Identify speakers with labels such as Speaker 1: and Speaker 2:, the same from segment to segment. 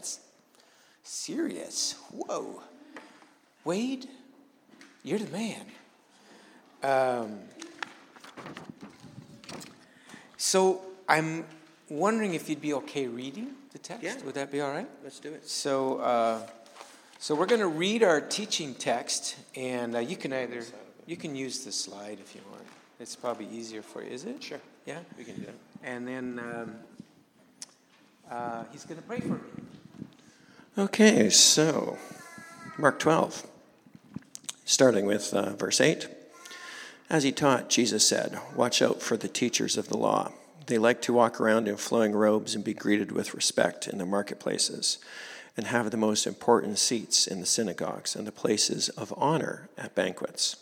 Speaker 1: That's serious. Whoa. Wade, you're the man. Um, so I'm wondering if you'd be okay reading the text.
Speaker 2: Yeah.
Speaker 1: Would that be all right?
Speaker 2: Let's do it.
Speaker 1: So, uh, so we're going to read our teaching text, and uh, you can either you can use the slide if you want. It's probably easier for you. Is it?
Speaker 2: Sure.
Speaker 1: Yeah.
Speaker 2: We can do it.
Speaker 1: And then um, uh, he's going to pray for me.
Speaker 3: Okay, so Mark 12, starting with uh, verse 8. As he taught, Jesus said, Watch out for the teachers of the law. They like to walk around in flowing robes and be greeted with respect in the marketplaces, and have the most important seats in the synagogues and the places of honor at banquets.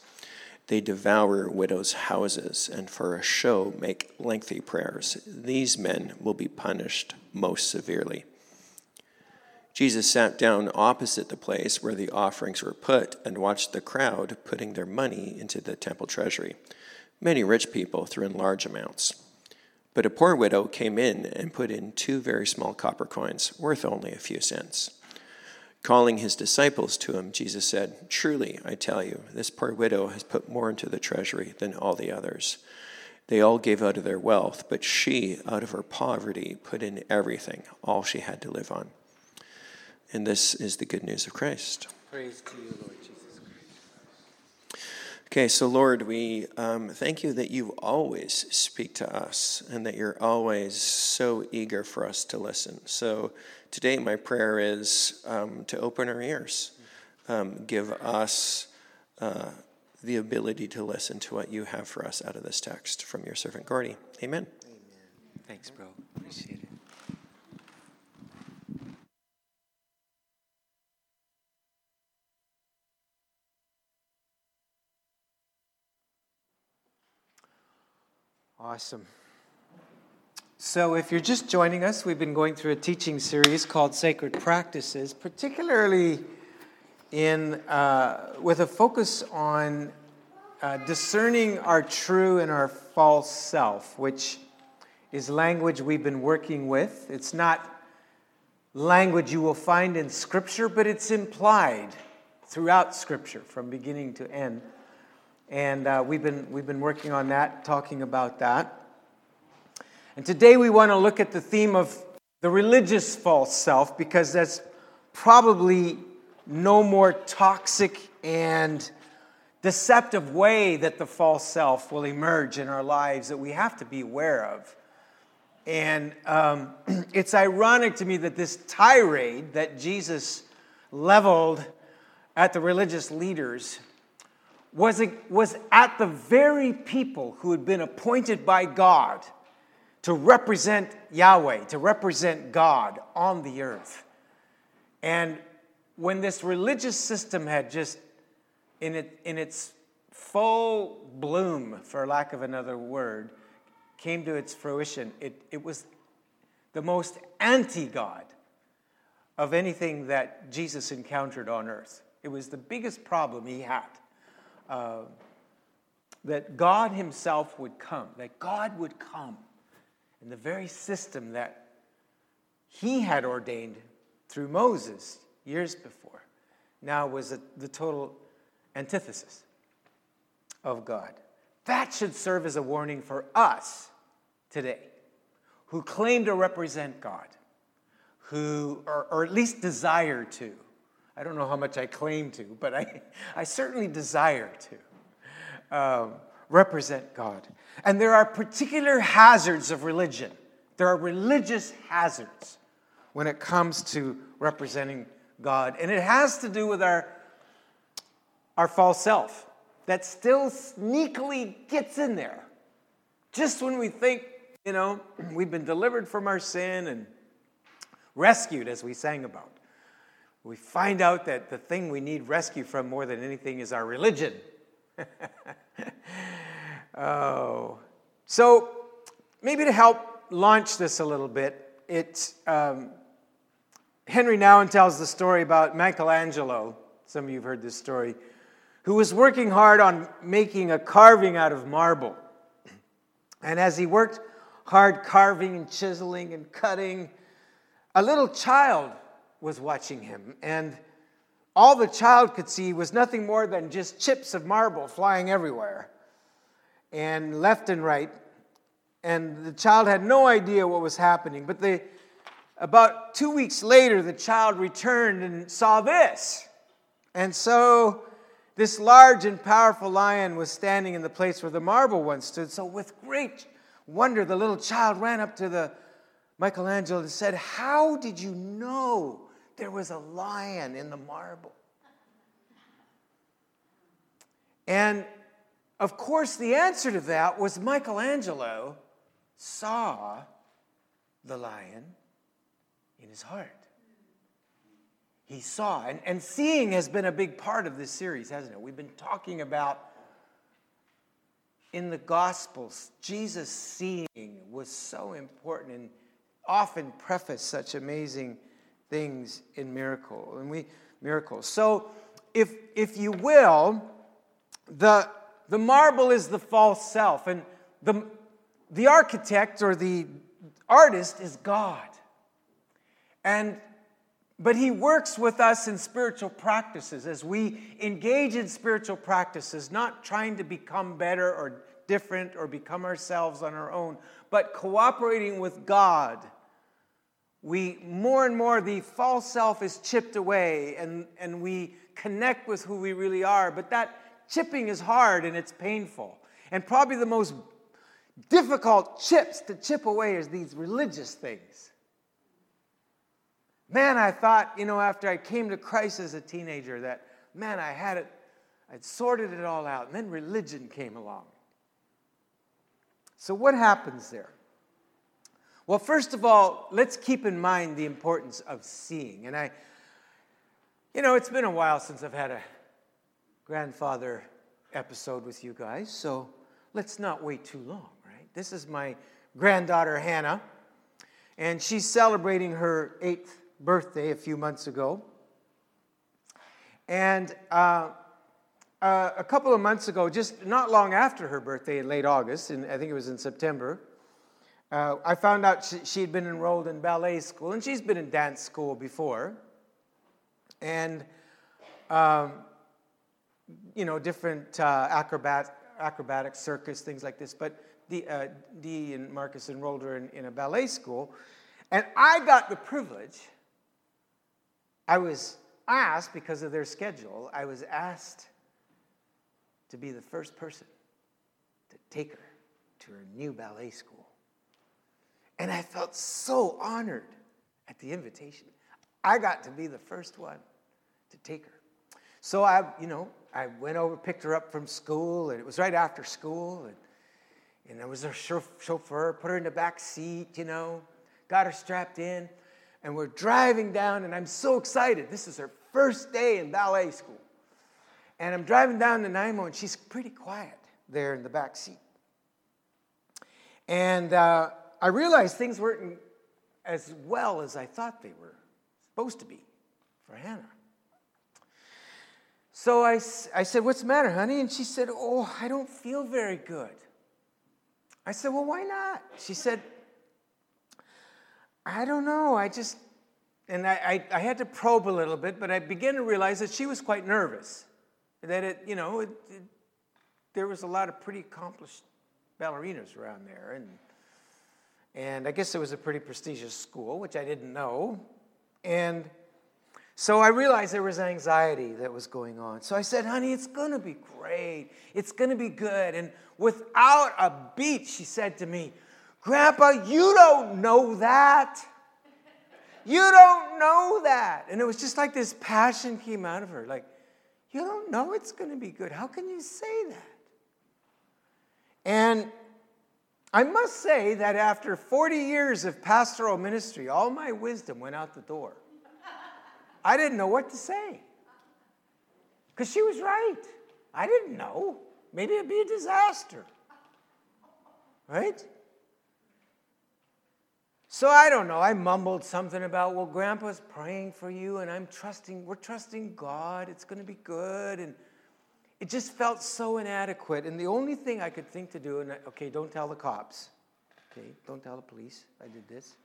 Speaker 3: They devour widows' houses and for a show make lengthy prayers. These men will be punished most severely. Jesus sat down opposite the place where the offerings were put and watched the crowd putting their money into the temple treasury. Many rich people threw in large amounts. But a poor widow came in and put in two very small copper coins, worth only a few cents. Calling his disciples to him, Jesus said, Truly, I tell you, this poor widow has put more into the treasury than all the others. They all gave out of their wealth, but she, out of her poverty, put in everything, all she had to live on. And this is the good news of Christ.
Speaker 1: Praise to you, Lord Jesus Christ.
Speaker 3: Okay, so Lord, we um, thank you that you always speak to us and that you're always so eager for us to listen. So today, my prayer is um, to open our ears, um, give us uh, the ability to listen to what you have for us out of this text from your servant Gordy. Amen. Amen.
Speaker 1: Thanks, bro. Appreciate it. Awesome. So, if you're just joining us, we've been going through a teaching series called Sacred Practices, particularly in uh, with a focus on uh, discerning our true and our false self, which is language we've been working with. It's not language you will find in Scripture, but it's implied throughout Scripture from beginning to end. And uh, we've, been, we've been working on that, talking about that. And today we want to look at the theme of the religious false self because that's probably no more toxic and deceptive way that the false self will emerge in our lives that we have to be aware of. And um, it's ironic to me that this tirade that Jesus leveled at the religious leaders was, was at the very people who had been appointed by God to represent Yahweh, to represent God on the earth. And when this religious system had just, in, it, in its full bloom, for lack of another word, came to its fruition, it, it was the most anti God of anything that Jesus encountered on earth. It was the biggest problem he had. Uh, that God Himself would come, that God would come in the very system that He had ordained through Moses years before, now was a, the total antithesis of God. That should serve as a warning for us today who claim to represent God, who, or, or at least desire to. I don't know how much I claim to, but I, I certainly desire to um, represent God. And there are particular hazards of religion. There are religious hazards when it comes to representing God. And it has to do with our, our false self that still sneakily gets in there. Just when we think, you know, we've been delivered from our sin and rescued, as we sang about we find out that the thing we need rescue from more than anything is our religion. oh. So, maybe to help launch this a little bit, it's, um, Henri Nouwen tells the story about Michelangelo. Some of you have heard this story, who was working hard on making a carving out of marble. And as he worked hard carving and chiseling and cutting, a little child was watching him, and all the child could see was nothing more than just chips of marble flying everywhere and left and right. And the child had no idea what was happening. But they, about two weeks later, the child returned and saw this. And so this large and powerful lion was standing in the place where the marble once stood. So, with great wonder, the little child ran up to the Michelangelo and said, How did you know there was a lion in the marble. And of course, the answer to that was Michelangelo saw the lion in his heart. He saw, and, and seeing has been a big part of this series, hasn't it? We've been talking about in the Gospels, Jesus seeing was so important and often prefaced such amazing things in miracle and we miracles. So if if you will, the the marble is the false self and the the architect or the artist is God. And but he works with us in spiritual practices as we engage in spiritual practices, not trying to become better or different or become ourselves on our own, but cooperating with God we more and more the false self is chipped away and, and we connect with who we really are but that chipping is hard and it's painful. And probably the most difficult chips to chip away is these religious things. Man i thought you know after i came to christ as a teenager that man i had it i'd sorted it all out and then religion came along. So what happens there well, first of all, let's keep in mind the importance of seeing. And I, you know, it's been a while since I've had a grandfather episode with you guys, so let's not wait too long, right? This is my granddaughter, Hannah, and she's celebrating her eighth birthday a few months ago. And uh, uh, a couple of months ago, just not long after her birthday in late August, and I think it was in September, uh, I found out she, she'd been enrolled in ballet school, and she's been in dance school before. And, um, you know, different uh, acrobat, acrobatic circus, things like this. But Dee, uh, and Marcus enrolled her in, in a ballet school. And I got the privilege, I was asked, because of their schedule, I was asked to be the first person to take her to her new ballet school. And I felt so honored at the invitation. I got to be the first one to take her. So I, you know, I went over, picked her up from school, and it was right after school, and, and I was her chauffeur, put her in the back seat, you know, got her strapped in, and we're driving down, and I'm so excited. This is her first day in ballet school. And I'm driving down to Nanaimo, and she's pretty quiet there in the back seat. And uh, I realized things weren't as well as I thought they were supposed to be for Hannah. So I, I said, What's the matter, honey? And she said, Oh, I don't feel very good. I said, Well, why not? She said, I don't know. I just, and I, I, I had to probe a little bit, but I began to realize that she was quite nervous. That it, you know, it, it, there was a lot of pretty accomplished ballerinas around there. And and I guess it was a pretty prestigious school, which I didn't know. And so I realized there was anxiety that was going on. So I said, honey, it's going to be great. It's going to be good. And without a beat, she said to me, Grandpa, you don't know that. You don't know that. And it was just like this passion came out of her. Like, you don't know it's going to be good. How can you say that? And I must say that after 40 years of pastoral ministry, all my wisdom went out the door. I didn't know what to say. Because she was right. I didn't know. Maybe it'd be a disaster. Right? So I don't know. I mumbled something about, well, Grandpa's praying for you, and I'm trusting, we're trusting God. It's going to be good. And it just felt so inadequate. And the only thing I could think to do, and okay, don't tell the cops. Okay, don't tell the police I did this.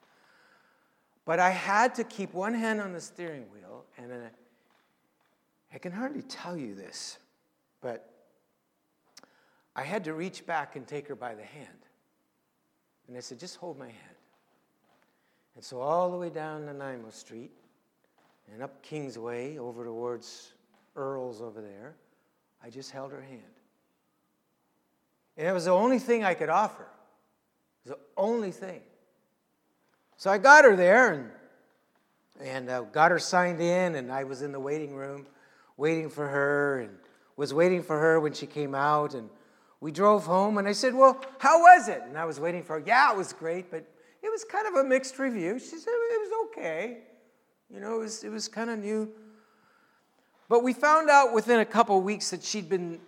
Speaker 1: But I had to keep one hand on the steering wheel, and a, I can hardly tell you this, but I had to reach back and take her by the hand. And I said, just hold my hand. And so, all the way down Nanaimo Street and up Kingsway over towards Earl's over there, I just held her hand. And it was the only thing I could offer. It was the only thing. So I got her there and, and uh, got her signed in, and I was in the waiting room waiting for her and was waiting for her when she came out. And we drove home, and I said, Well, how was it? And I was waiting for her. Yeah, it was great, but it was kind of a mixed review. She said it was okay. You know, it was, it was kind of new. But we found out within a couple weeks that she'd been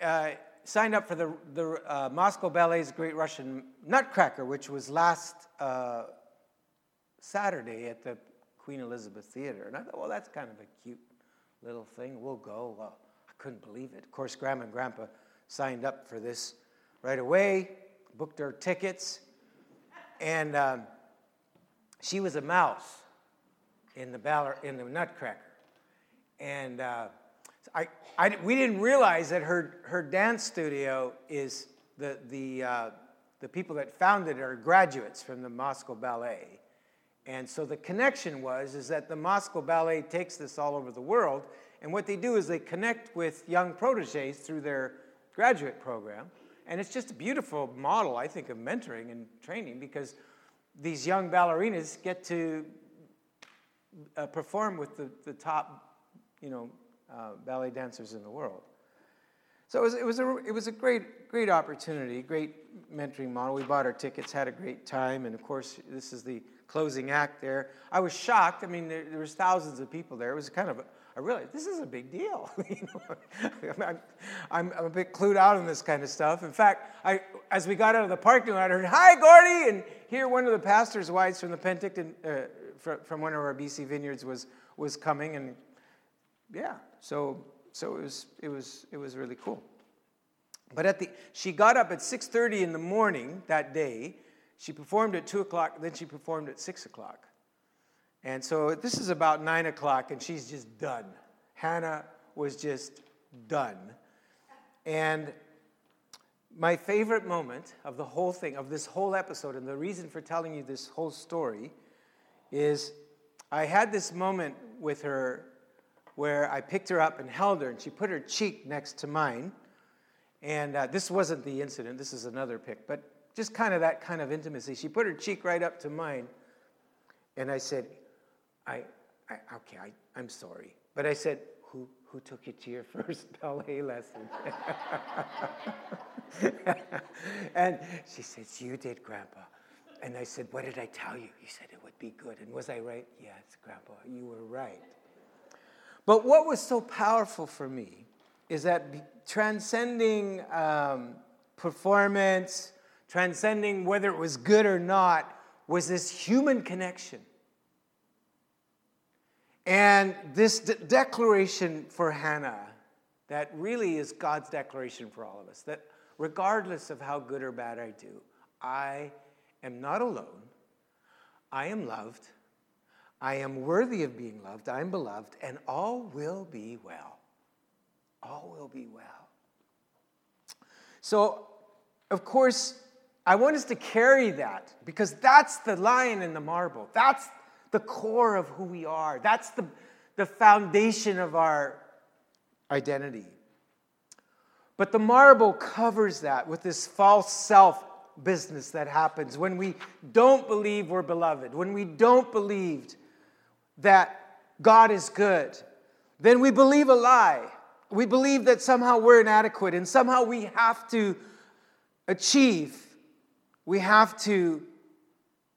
Speaker 1: uh, signed up for the, the uh, Moscow Ballet's Great Russian Nutcracker, which was last uh, Saturday at the Queen Elizabeth Theater. And I thought, well, that's kind of a cute little thing. We'll go. Well, I couldn't believe it. Of course, Grandma and Grandpa signed up for this right away, booked our tickets, and um, she was a mouse in the, baller, in the Nutcracker. And uh, I, I, we didn't realize that her, her dance studio is the, the, uh, the people that founded it are graduates from the Moscow Ballet. And so the connection was is that the Moscow Ballet takes this all over the world, and what they do is they connect with young proteges through their graduate program. And it's just a beautiful model, I think, of mentoring and training because these young ballerinas get to uh, perform with the, the top, you know, uh, ballet dancers in the world. So it was, it was, a, it was a great, great opportunity, great mentoring model. We bought our tickets, had a great time, and of course, this is the closing act there. I was shocked. I mean, there, there was thousands of people there. It was kind of, I realized this is a big deal. I'm, I'm, I'm, a bit clued out on this kind of stuff. In fact, I, as we got out of the parking lot, I heard, "Hi, Gordy!" And here, one of the pastor's wives from the Penticton, uh, from, from one of our BC vineyards, was was coming, and yeah, so so it was it was it was really cool. But at the, she got up at 6:30 in the morning that day she performed at 2 o'clock, then she performed at 6 o'clock. And so this is about 9 o'clock, and she's just done. Hannah was just done. And my favorite moment of the whole thing, of this whole episode, and the reason for telling you this whole story is I had this moment with her where I picked her up and held her, and she put her cheek next to mine. And uh, this wasn't the incident, this is another pic. But just kind of that kind of intimacy. She put her cheek right up to mine. And I said, I, I okay, I, I'm sorry. But I said, who, who took you to your first ballet lesson? and she says, You did, Grandpa. And I said, What did I tell you? He said, It would be good. And was I right? Yes, Grandpa, you were right. But what was so powerful for me is that transcending um, performance, transcending whether it was good or not, was this human connection. And this de- declaration for Hannah, that really is God's declaration for all of us, that regardless of how good or bad I do, I am not alone. I am loved. I am worthy of being loved. I am beloved, and all will be well. All will be well. So, of course, I want us to carry that because that's the lion in the marble. That's the core of who we are. That's the, the foundation of our identity. But the marble covers that with this false self business that happens when we don't believe we're beloved, when we don't believe that God is good, then we believe a lie. We believe that somehow we're inadequate and somehow we have to achieve we have to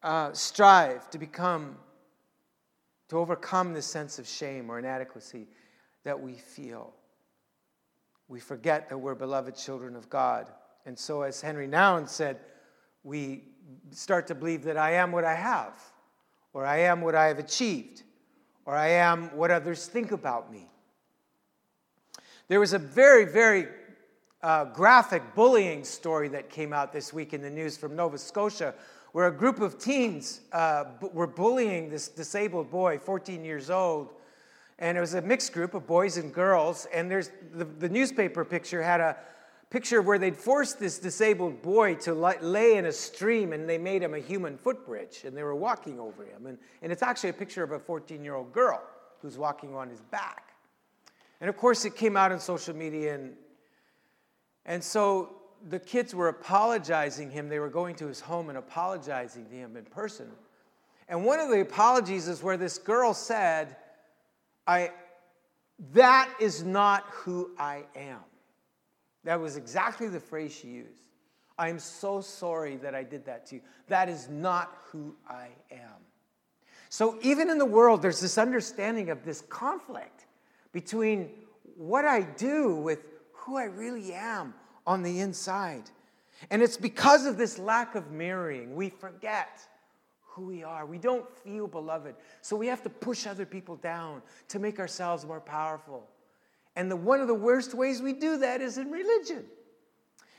Speaker 1: uh, strive to become, to overcome this sense of shame or inadequacy that we feel. We forget that we're beloved children of God. And so, as Henri Nouwen said, we start to believe that I am what I have, or I am what I have achieved, or I am what others think about me. There was a very, very uh, graphic bullying story that came out this week in the news from Nova Scotia, where a group of teens uh, b- were bullying this disabled boy, 14 years old. And it was a mixed group of boys and girls. And there's the, the newspaper picture had a picture where they'd forced this disabled boy to lay in a stream and they made him a human footbridge and they were walking over him. And, and it's actually a picture of a 14 year old girl who's walking on his back. And of course, it came out on social media. And, and so the kids were apologizing him. They were going to his home and apologizing to him in person. And one of the apologies is where this girl said, I, that is not who I am. That was exactly the phrase she used. I am so sorry that I did that to you. That is not who I am. So, even in the world, there's this understanding of this conflict between what I do with who I really am on the inside. And it's because of this lack of mirroring, we forget who we are. We don't feel beloved. So we have to push other people down to make ourselves more powerful. And the, one of the worst ways we do that is in religion.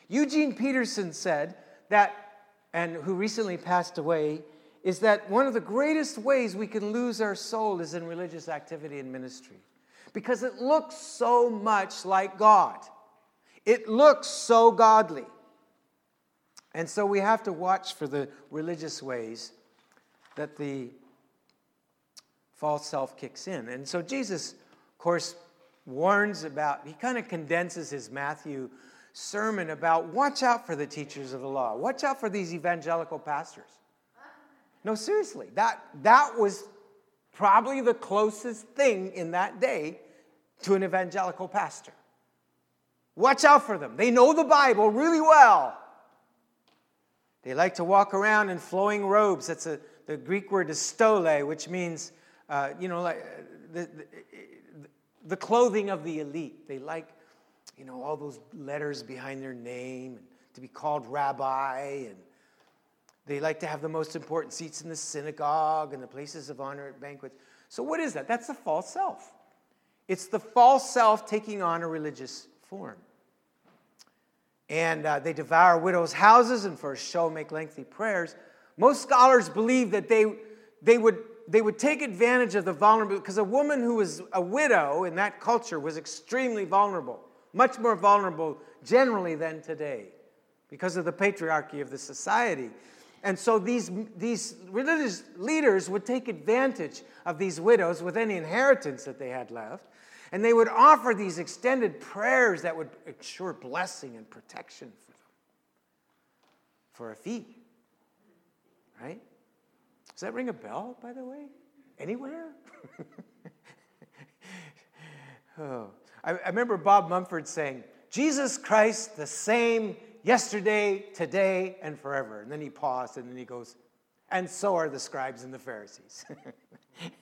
Speaker 1: Eugene Peterson said that, and who recently passed away, is that one of the greatest ways we can lose our soul is in religious activity and ministry because it looks so much like God. It looks so godly. And so we have to watch for the religious ways that the false self kicks in. And so Jesus, of course, warns about, he kind of condenses his Matthew sermon about watch out for the teachers of the law, watch out for these evangelical pastors. No, seriously, that, that was probably the closest thing in that day to an evangelical pastor. Watch out for them. They know the Bible really well. They like to walk around in flowing robes. That's a, the Greek word is stole, which means, uh, you know, like the, the, the clothing of the elite. They like, you know, all those letters behind their name and to be called rabbi. And they like to have the most important seats in the synagogue and the places of honor at banquets. So, what is that? That's the false self. It's the false self taking on a religious form. And uh, they devour widows' houses and for a show make lengthy prayers. Most scholars believe that they, they would they would take advantage of the vulnerable because a woman who was a widow in that culture was extremely vulnerable, much more vulnerable generally than today because of the patriarchy of the society. And so these, these religious leaders would take advantage of these widows with any inheritance that they had left. And they would offer these extended prayers that would ensure blessing and protection for them for a fee. Right? Does that ring a bell, by the way? Anywhere? oh. I, I remember Bob Mumford saying, Jesus Christ, the same yesterday, today, and forever. And then he paused and then he goes, and so are the scribes and the Pharisees.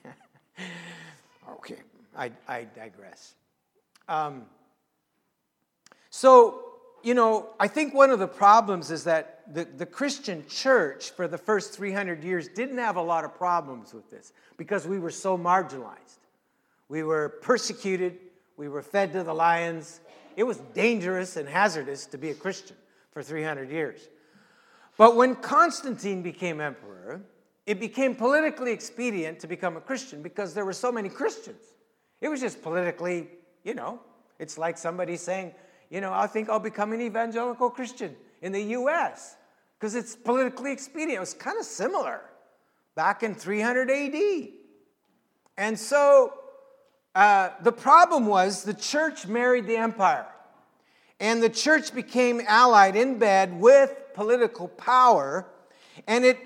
Speaker 1: okay, I, I digress. Um, so, you know, I think one of the problems is that the, the Christian church for the first 300 years didn't have a lot of problems with this because we were so marginalized. We were persecuted, we were fed to the lions. It was dangerous and hazardous to be a Christian for 300 years. But when Constantine became emperor, it became politically expedient to become a Christian because there were so many Christians. It was just politically, you know, it's like somebody saying, you know, I think I'll become an evangelical Christian in the US because it's politically expedient. It was kind of similar back in 300 AD. And so uh, the problem was the church married the empire, and the church became allied in bed with political power, and it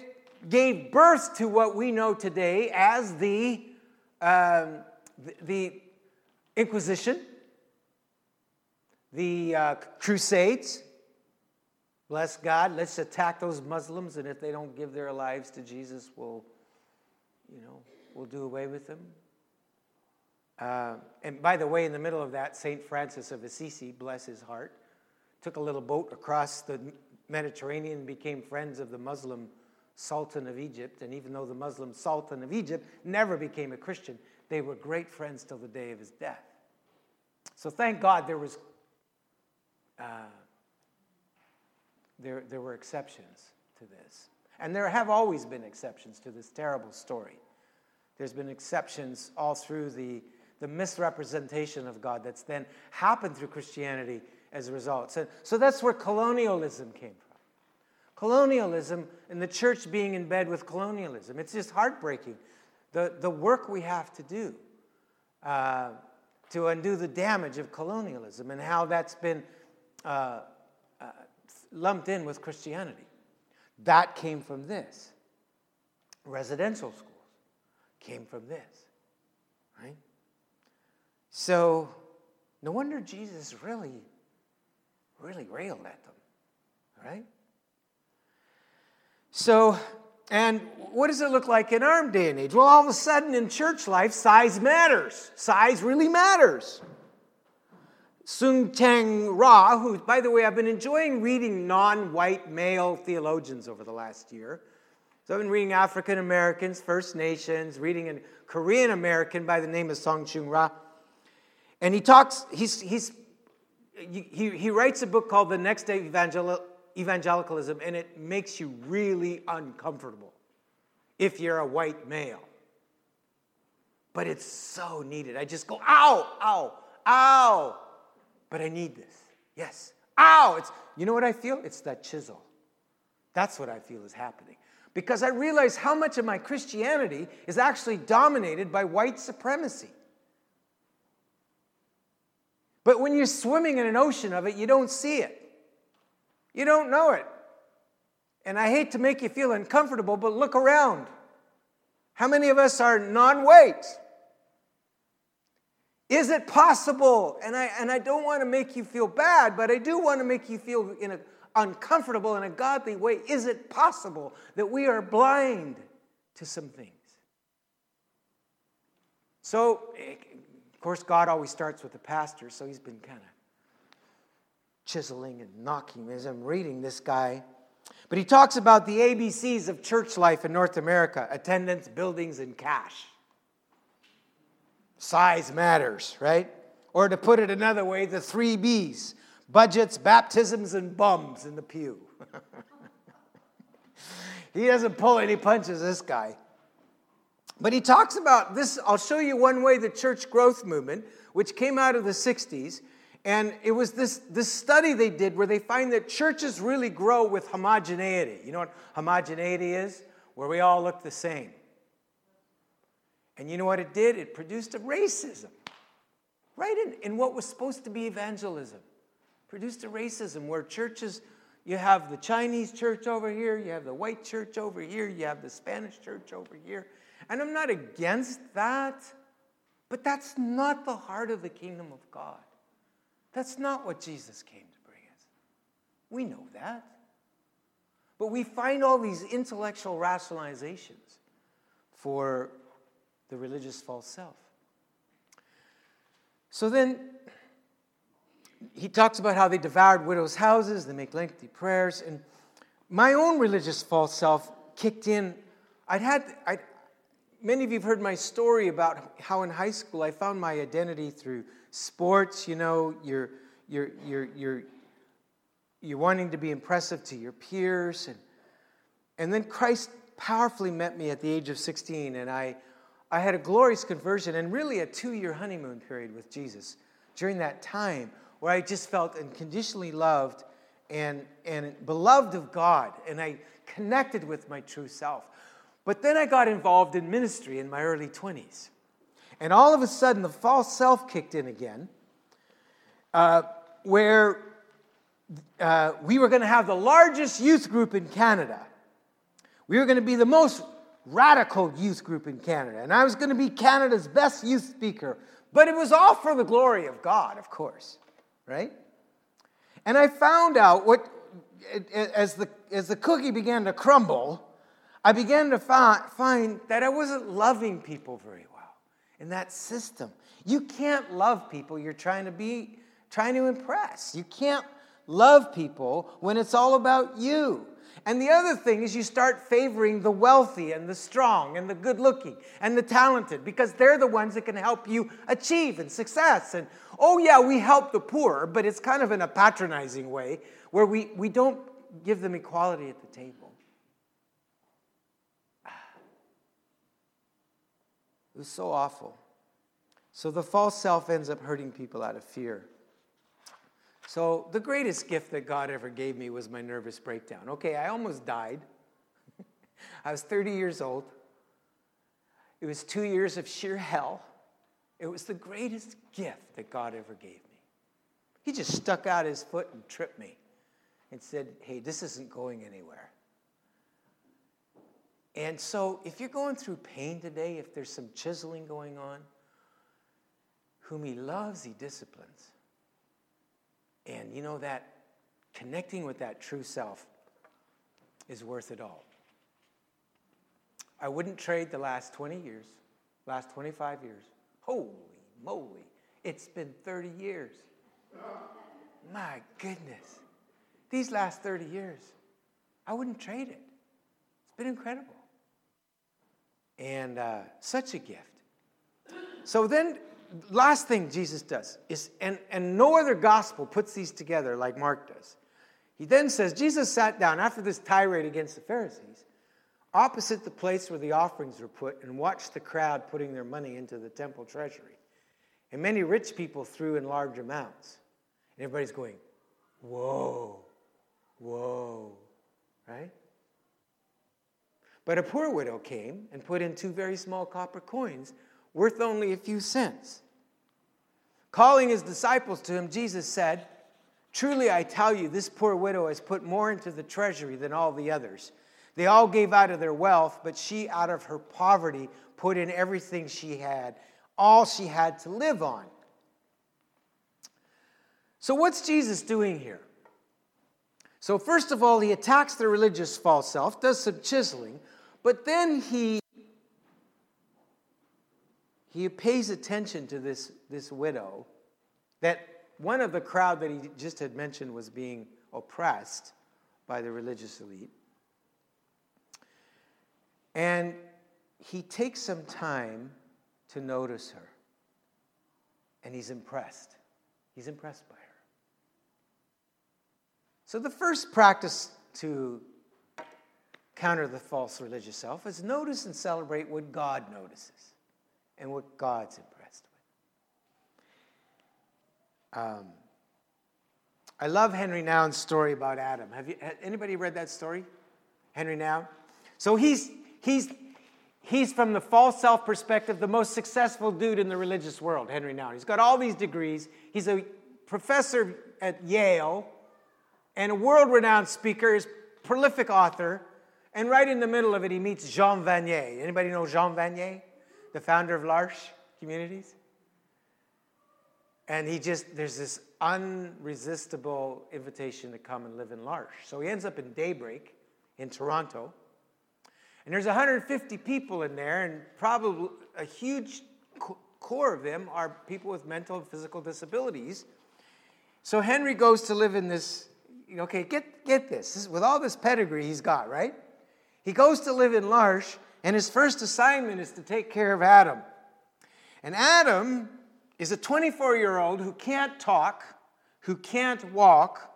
Speaker 1: gave birth to what we know today as the, um, the, the Inquisition, the uh, Crusades. Bless God. Let's attack those Muslims, and if they don't give their lives to Jesus, we'll, you know, we'll do away with them. Uh, and by the way, in the middle of that, St. Francis of Assisi, bless his heart, took a little boat across the Mediterranean and became friends of the Muslim Sultan of Egypt. And even though the Muslim Sultan of Egypt never became a Christian, they were great friends till the day of his death. So thank God there was uh, there, there were exceptions to this. And there have always been exceptions to this terrible story. There's been exceptions all through the, the misrepresentation of God that's then happened through Christianity as a result. So, so that's where colonialism came from. Colonialism and the church being in bed with colonialism. It's just heartbreaking. The, the work we have to do uh, to undo the damage of colonialism and how that's been uh, uh, lumped in with Christianity. That came from this. Residential schools came from this, right? So, no wonder Jesus really, really railed at them, right? So, and what does it look like in our day and age? Well, all of a sudden in church life, size matters. Size really matters. Soong-Chan Rah, who, by the way, I've been enjoying reading non white male theologians over the last year. So I've been reading African Americans, First Nations, reading a Korean American by the name of Soong-Chan Rah. And he talks, he's, he's, he, he writes a book called The Next Day Evangel- Evangelicalism, and it makes you really uncomfortable if you're a white male. But it's so needed. I just go, ow, ow, ow but I need this. Yes. Ow! It's, you know what I feel? It's that chisel. That's what I feel is happening. Because I realize how much of my Christianity is actually dominated by white supremacy. But when you're swimming in an ocean of it, you don't see it. You don't know it. And I hate to make you feel uncomfortable, but look around. How many of us are non white? Is it possible? And I, and I don't want to make you feel bad, but I do want to make you feel in an uncomfortable in a godly way. Is it possible that we are blind to some things? So, of course, God always starts with the pastor, so he's been kind of chiseling and knocking as I'm reading this guy. But he talks about the ABCs of church life in North America attendance, buildings, and cash. Size matters, right? Or to put it another way, the three B's budgets, baptisms, and bums in the pew. he doesn't pull any punches, this guy. But he talks about this. I'll show you one way the church growth movement, which came out of the 60s, and it was this, this study they did where they find that churches really grow with homogeneity. You know what homogeneity is? Where we all look the same. And you know what it did? It produced a racism, right in, in what was supposed to be evangelism. Produced a racism where churches, you have the Chinese church over here, you have the white church over here, you have the Spanish church over here. And I'm not against that, but that's not the heart of the kingdom of God. That's not what Jesus came to bring us. We know that. But we find all these intellectual rationalizations for the religious false self. So then he talks about how they devoured widows' houses, they make lengthy prayers, and my own religious false self kicked in. I'd had, I'd, many of you have heard my story about how in high school I found my identity through sports. You know, you're, you're, you're, you're, you're wanting to be impressive to your peers. And, and then Christ powerfully met me at the age of 16, and I, I had a glorious conversion and really a two year honeymoon period with Jesus during that time where I just felt unconditionally loved and, and beloved of God, and I connected with my true self. But then I got involved in ministry in my early 20s. And all of a sudden, the false self kicked in again, uh, where uh, we were going to have the largest youth group in Canada. We were going to be the most radical youth group in Canada. And I was going to be Canada's best youth speaker. But it was all for the glory of God, of course, right? And I found out what, as the, as the cookie began to crumble, I began to find that I wasn't loving people very well in that system. You can't love people you're trying to be, trying to impress. You can't love people when it's all about you. And the other thing is, you start favoring the wealthy and the strong and the good looking and the talented because they're the ones that can help you achieve and success. And oh, yeah, we help the poor, but it's kind of in a patronizing way where we, we don't give them equality at the table. It was so awful. So the false self ends up hurting people out of fear. So the greatest gift that God ever gave me was my nervous breakdown. Okay, I almost died. I was 30 years old. It was two years of sheer hell. It was the greatest gift that God ever gave me. He just stuck out his foot and tripped me and said, Hey, this isn't going anywhere. And so, if you're going through pain today, if there's some chiseling going on, whom he loves, he disciplines. And you know that connecting with that true self is worth it all. I wouldn't trade the last 20 years, last 25 years. Holy moly, it's been 30 years. My goodness. These last 30 years, I wouldn't trade it. It's been incredible. And uh, such a gift. So then, last thing Jesus does is, and, and no other gospel puts these together like Mark does. He then says, Jesus sat down after this tirade against the Pharisees opposite the place where the offerings were put and watched the crowd putting their money into the temple treasury. And many rich people threw in large amounts. And everybody's going, whoa, whoa, right? But a poor widow came and put in two very small copper coins worth only a few cents. Calling his disciples to him, Jesus said, Truly I tell you, this poor widow has put more into the treasury than all the others. They all gave out of their wealth, but she, out of her poverty, put in everything she had, all she had to live on. So, what's Jesus doing here? So, first of all, he attacks the religious false self, does some chiseling, but then he he pays attention to this, this widow that one of the crowd that he just had mentioned was being oppressed by the religious elite. And he takes some time to notice her. And he's impressed. He's impressed by her. So, the first practice to counter the false religious self is notice and celebrate what God notices and what God's impressed with. Um, I love Henri Nouwen's story about Adam. Have you anybody read that story? Henri Nouwen? So he's He's, he's from the false self perspective, the most successful dude in the religious world, Henri Nouwen. He's got all these degrees. He's a professor at Yale and a world renowned speaker, he's prolific author. And right in the middle of it, he meets Jean Vanier. Anybody know Jean Vanier, the founder of L'Arche Communities? And he just, there's this unresistible invitation to come and live in L'Arche. So he ends up in Daybreak in Toronto. And there's 150 people in there, and probably a huge core of them are people with mental and physical disabilities. So Henri goes to live in this, okay, get, get this. this with all this pedigree he's got, right? He goes to live in L'Arche, and his first assignment is to take care of Adam. And Adam is a 24 year old who can't talk, who can't walk.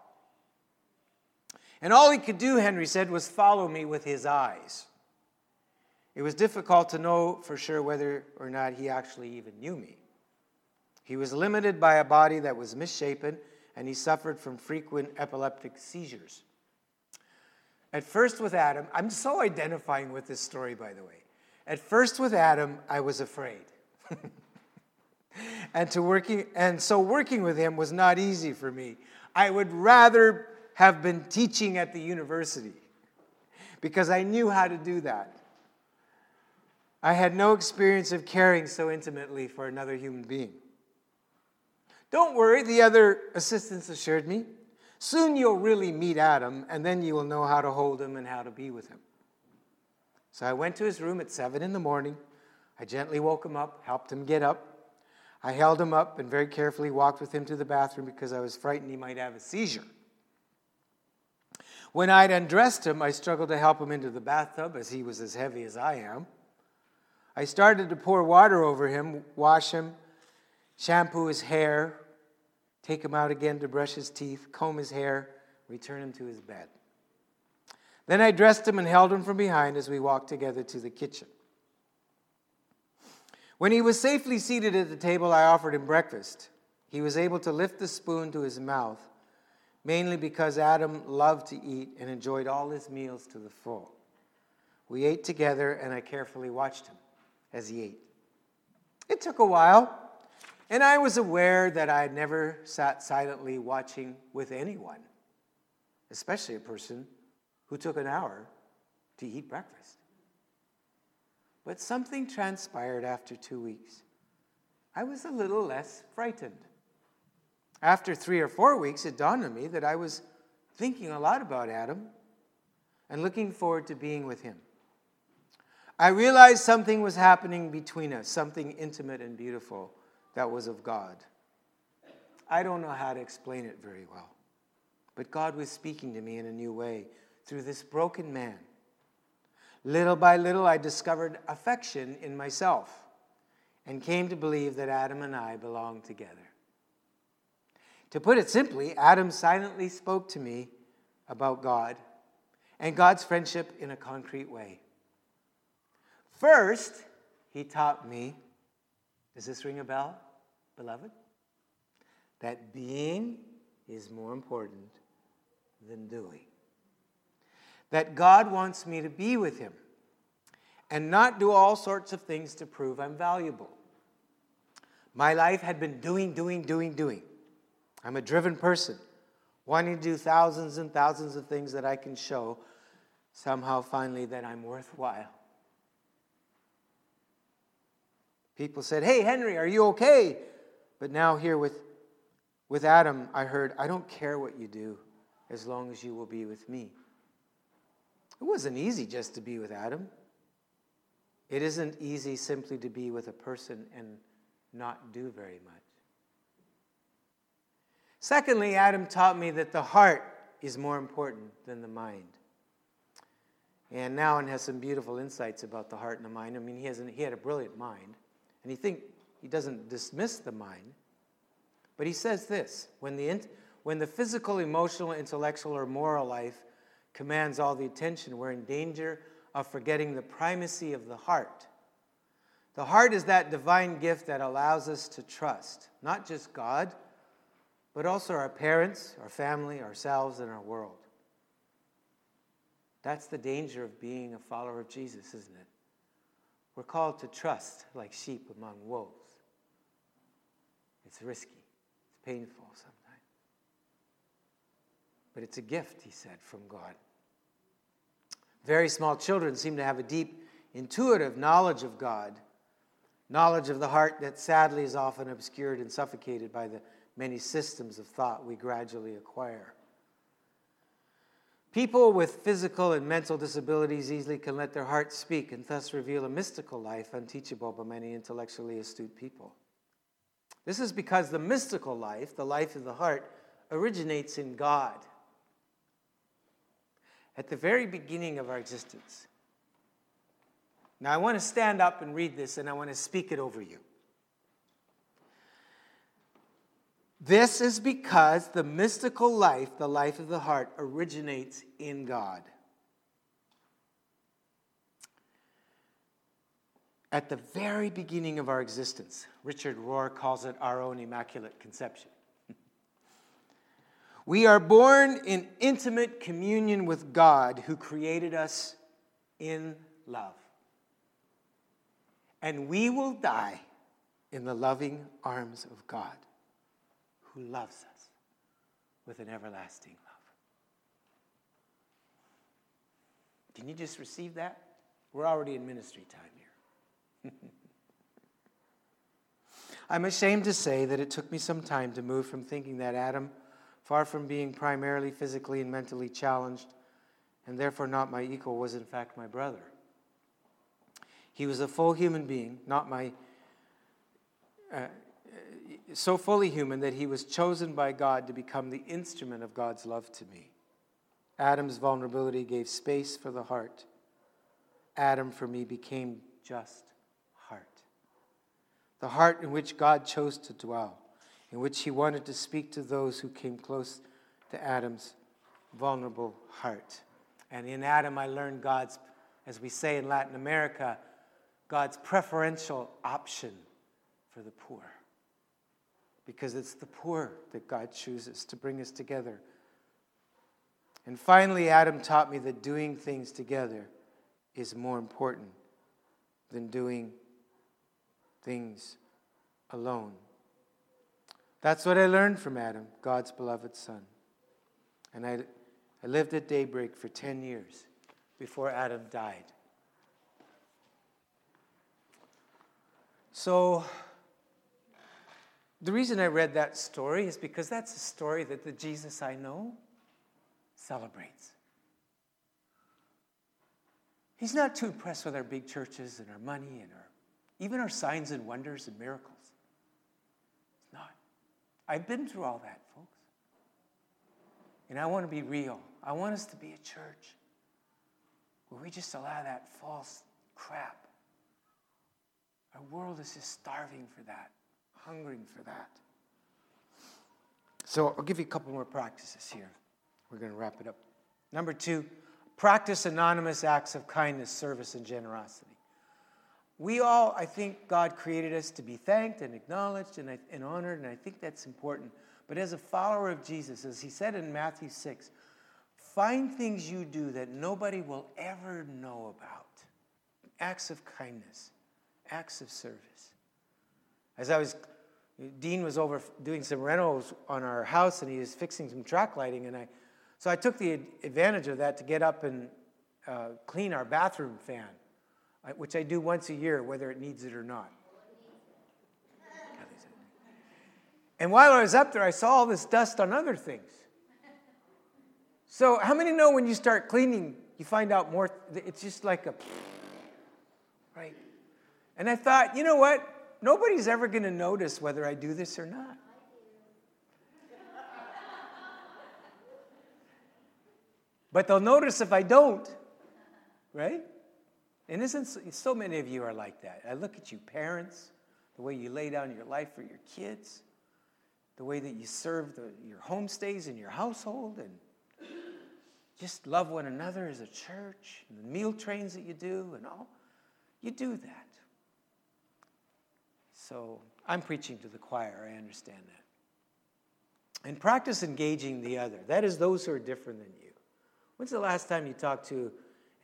Speaker 1: And all he could do, Henri said, was follow me with his eyes. It was difficult to know for sure whether or not he actually even knew me. He was limited by a body that was misshapen, and he suffered from frequent epileptic seizures. At first, with Adam, I'm so identifying with this story, by the way. At first, with Adam, I was afraid. and, to working, and so working with him was not easy for me. I would rather have been teaching at the university because I knew how to do that. I had no experience of caring so intimately for another human being. Don't worry, the other assistants assured me. Soon you'll really meet Adam, and then you will know how to hold him and how to be with him. So I went to his room at seven in the morning. I gently woke him up, helped him get up. I held him up and very carefully walked with him to the bathroom because I was frightened he might have a seizure. When I'd undressed him, I struggled to help him into the bathtub as he was as heavy as I am. I started to pour water over him, wash him, shampoo his hair, take him out again to brush his teeth, comb his hair, return him to his bed. Then I dressed him and held him from behind as we walked together to the kitchen. When he was safely seated at the table, I offered him breakfast. He was able to lift the spoon to his mouth, mainly because Adam loved to eat and enjoyed all his meals to the full. We ate together, and I carefully watched him as he ate. It took a while, and I was aware that I had never sat silently watching with anyone, especially a person who took an hour to eat breakfast. But something transpired after two weeks. I was a little less frightened. After three or four weeks, it dawned on me that I was thinking a lot about Adam and looking forward to being with him. I realized something was happening between us, something intimate and beautiful that was of God. I don't know how to explain it very well, but God was speaking to me in a new way through this broken man. Little by little, I discovered affection in myself and came to believe that Adam and I belonged together. To put it simply, Adam silently spoke to me about God and God's friendship in a concrete way. First, he taught me does this ring a bell, beloved? That being is more important than doing. That God wants me to be with Him and not do all sorts of things to prove I'm valuable. My life had been doing, doing, doing, doing. I'm a driven person, wanting to do thousands and thousands of things that I can show somehow finally that I'm worthwhile. People said, Hey, Henri, are you okay? But now, here with, with Adam, I heard, I don't care what you do as long as you will be with me. It wasn't easy just to be with Adam. It isn't easy simply to be with a person and not do very much. Secondly, Adam taught me that the heart is more important than the mind. And Nouwen has some beautiful insights about the heart and the mind. I mean, he, has an, he had a brilliant mind. And he think he doesn't dismiss the mind, but he says this when the, when the physical, emotional, intellectual, or moral life commands all the attention, we're in danger of forgetting the primacy of the heart. The heart is that divine gift that allows us to trust not just God, but also our parents, our family, ourselves, and our world. That's the danger of being a follower of Jesus, isn't it? We're called to trust like sheep among wolves. It's risky, it's painful sometimes. But it's a gift, he said, from God. Very small children seem to have a deep, intuitive knowledge of God, knowledge of the heart that sadly is often obscured and suffocated by the many systems of thought we gradually acquire. People with physical and mental disabilities easily can let their hearts speak and thus reveal a mystical life unteachable by many intellectually astute people. This is because the mystical life, the life of the heart, originates in God. At the very beginning of our existence. Now, I want to stand up and read this and I want to speak it over you. This is because the mystical life, the life of the heart, originates in God. At the very beginning of our existence, Richard Rohr calls it our own immaculate conception. we are born in intimate communion with God who created us in love. And we will die in the loving arms of God who loves us with an everlasting love. Can you just receive that? We're already in ministry time here. I'm ashamed to say that it took me some time to move from thinking that Adam, far from being primarily physically and mentally challenged, and therefore not my equal, was in fact my brother. He was a full human being, not my uh, so fully human that he was chosen by God to become the instrument of God's love to me. Adam's vulnerability gave space for the heart. Adam, for me, became just. The heart in which God chose to dwell, in which he wanted to speak to those who came close to Adam's vulnerable heart. And in Adam, I learned God's, as we say in Latin America, God's preferential option for the poor. Because it's the poor that God chooses to bring us together. And finally, Adam taught me that doing things together is more important than doing things alone. That's what I learned from Adam, God's beloved son. And I, I lived at daybreak for 10 years before Adam died. So, the reason I read that story is because that's a story that the Jesus I know celebrates. He's not too impressed with our big churches and our money and our even our signs and wonders and miracles. It's not. I've been through all that, folks. And I want to be real. I want us to be a church where we just allow that false crap our world is just starving for that, hungering for that. So I'll give you a couple more practices here. We're going to wrap it up. Number two, practice anonymous acts of kindness, service, and generosity. We all, I think God created us to be thanked and acknowledged and, and honored, and I think that's important. But as a follower of Jesus, as he said in Matthew 6, find things you do that nobody will ever know about. Acts of kindness acts of service. As I was, Dean was over doing some rentals on our house and he was fixing some track lighting. And I, so I took the advantage of that to get up and uh, clean our bathroom fan, which I do once a year, whether it needs it or not. And while I was up there, I saw all this dust on other things. So, how many know when you start cleaning, you find out more? It's just like a, right? And I thought, you know what? Nobody's ever going to notice whether I do this or not. but they'll notice if I don't, right? And isn't so many of you are like that? I look at you, parents, the way you lay down your life for your kids, the way that you serve the, your homestays in your household, and just love one another as a church, and the meal trains that you do, and all. You do that. So I'm preaching to the choir, I understand that. And practice engaging the other. That is those who are different than you. When's the last time you talked to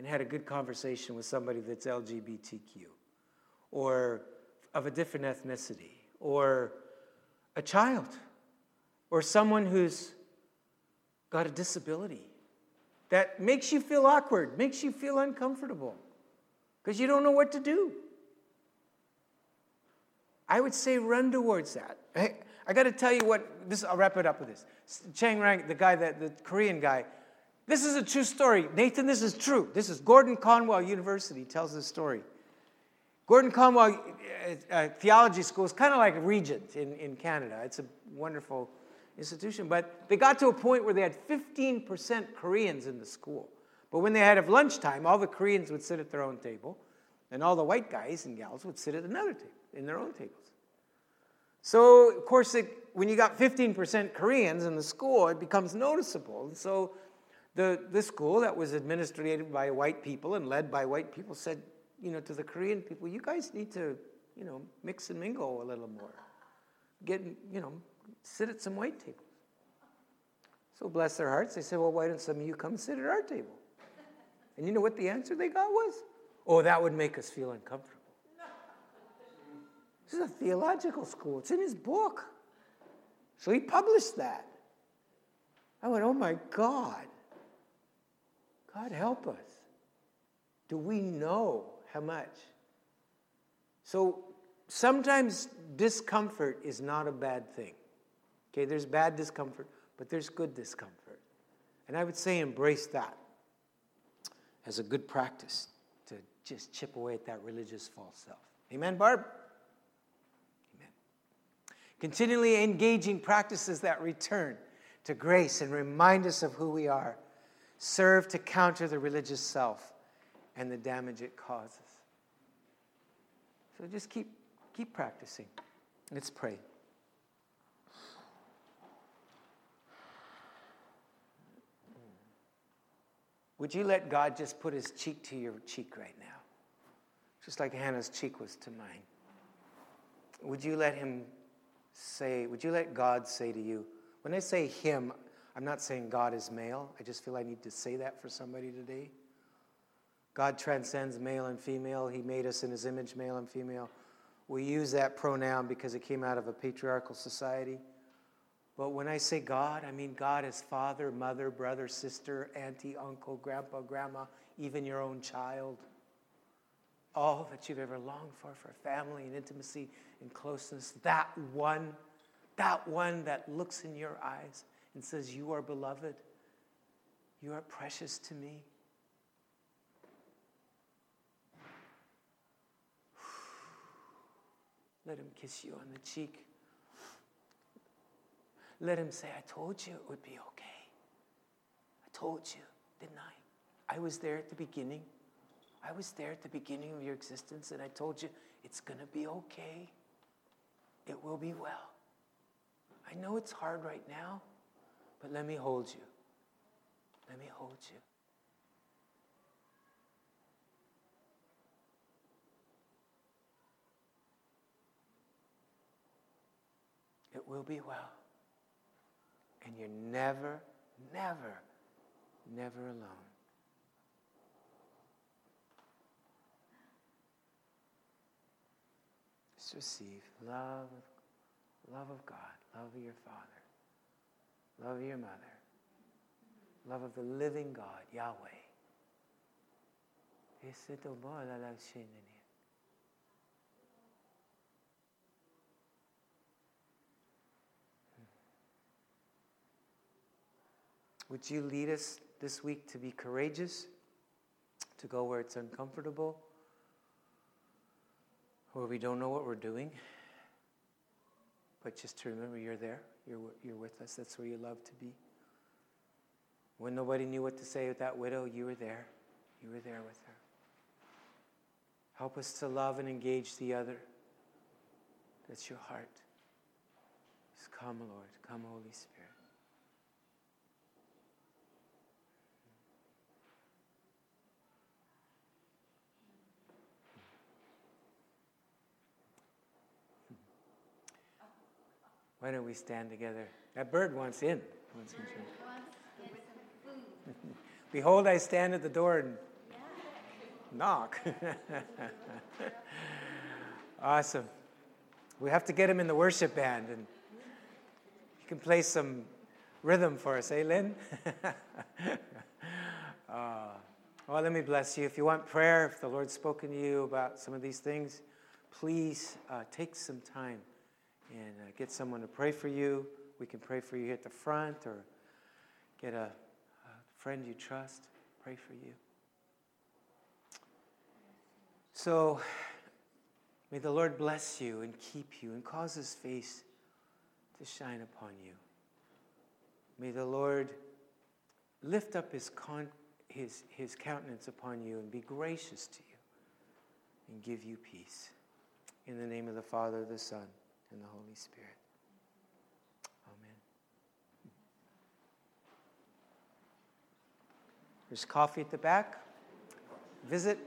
Speaker 1: and had a good conversation with somebody that's LGBTQ or of a different ethnicity or a child or someone who's got a disability that makes you feel awkward, makes you feel uncomfortable because you don't know what to do? I would say run towards that. I, I got to tell you what, this, I'll wrap it up with this. Chan Rah, the guy, that, the Korean guy, this is a true story. Nathan, this is true. This is Gordon Conwell University tells this story. Gordon Conwell uh, uh, Theology School is kind of like a Regent in, in Canada. It's a wonderful institution. But they got to a point where they had 15% Koreans in the school. But when they had of lunchtime, all the Koreans would sit at their own table, and all the white guys and gals would sit at another table, in their own tables. So, of course, it, when you got 15% Koreans in the school, it becomes noticeable. And so, the, the school that was administered by white people and led by white people said, you know, to the Korean people, you guys need to, you know, mix and mingle a little more. Get, you know, sit at some white tables. So, bless their hearts, they said, well, why don't some of you come sit at our table? And you know what the answer they got was? Oh, that would make us feel uncomfortable. This is a theological school. It's in his book. So he published that. I went, oh my God. God help us. Do we know how much? So sometimes discomfort is not a bad thing. Okay, there's bad discomfort, but there's good discomfort. And I would say embrace that as a good practice to just chip away at that religious false self. Amen, Barb? Amen. Continually engaging practices that return to grace and remind us of who we are serve to counter the religious self and the damage it causes. So just keep, keep practicing. Let's pray. Would you let God just put his cheek to your cheek right now? just like Hannah's cheek was to mine. Would you let him say, would you let God say to you, when I say him, I'm not saying God is male. I just feel I need to say that for somebody today. God transcends male and female. He made us in his image, male and female. We use that pronoun because it came out of a patriarchal society. But when I say God, I mean God as father, mother, brother, sister, auntie, uncle, grandpa, grandma, even your own child. All that you've ever longed for, for family and intimacy and closeness. That one, that one that looks in your eyes and says, You are beloved. You are precious to me. Let him kiss you on the cheek. Let him say, I told you it would be okay. I told you, didn't I? I was there at the beginning. I was there at the beginning of your existence, and I told you it's going to be okay. It will be well. I know it's hard right now, but let me hold you. Let me hold you. It will be well. And you're never, never, never alone. Just receive love, love of God, love of your Father, love of your mother, love of the living God, Yahweh. Hmm. Would you lead us this week to be courageous, to go where it's uncomfortable, where we don't know what we're doing? But just to remember you're there, you're, you're with us. That's where you love to be. When nobody knew what to say with that widow, you were there. You were there with her. Help us to love and engage the other. That's your heart. Just come, Lord. Come, Holy Spirit. Why don't we stand together? That bird wants in. Wants in Behold, I stand at the door and knock. awesome. We have to get him in the worship band, and you can play some rhythm for us, eh, Lynn? uh, well, let me bless you. If you want prayer, if the Lord's spoken to you about some of these things, please uh, take some time and uh, get someone to pray for you. We can pray for you at the front or get a, a friend you trust, pray for you. So, may the Lord bless you and keep you and cause his face to shine upon you. May the Lord lift up his, con- his, his countenance upon you and be gracious to you and give you peace. In the name of the Father, the Son, and the Holy Spirit. Amen. There's coffee at the back. Visit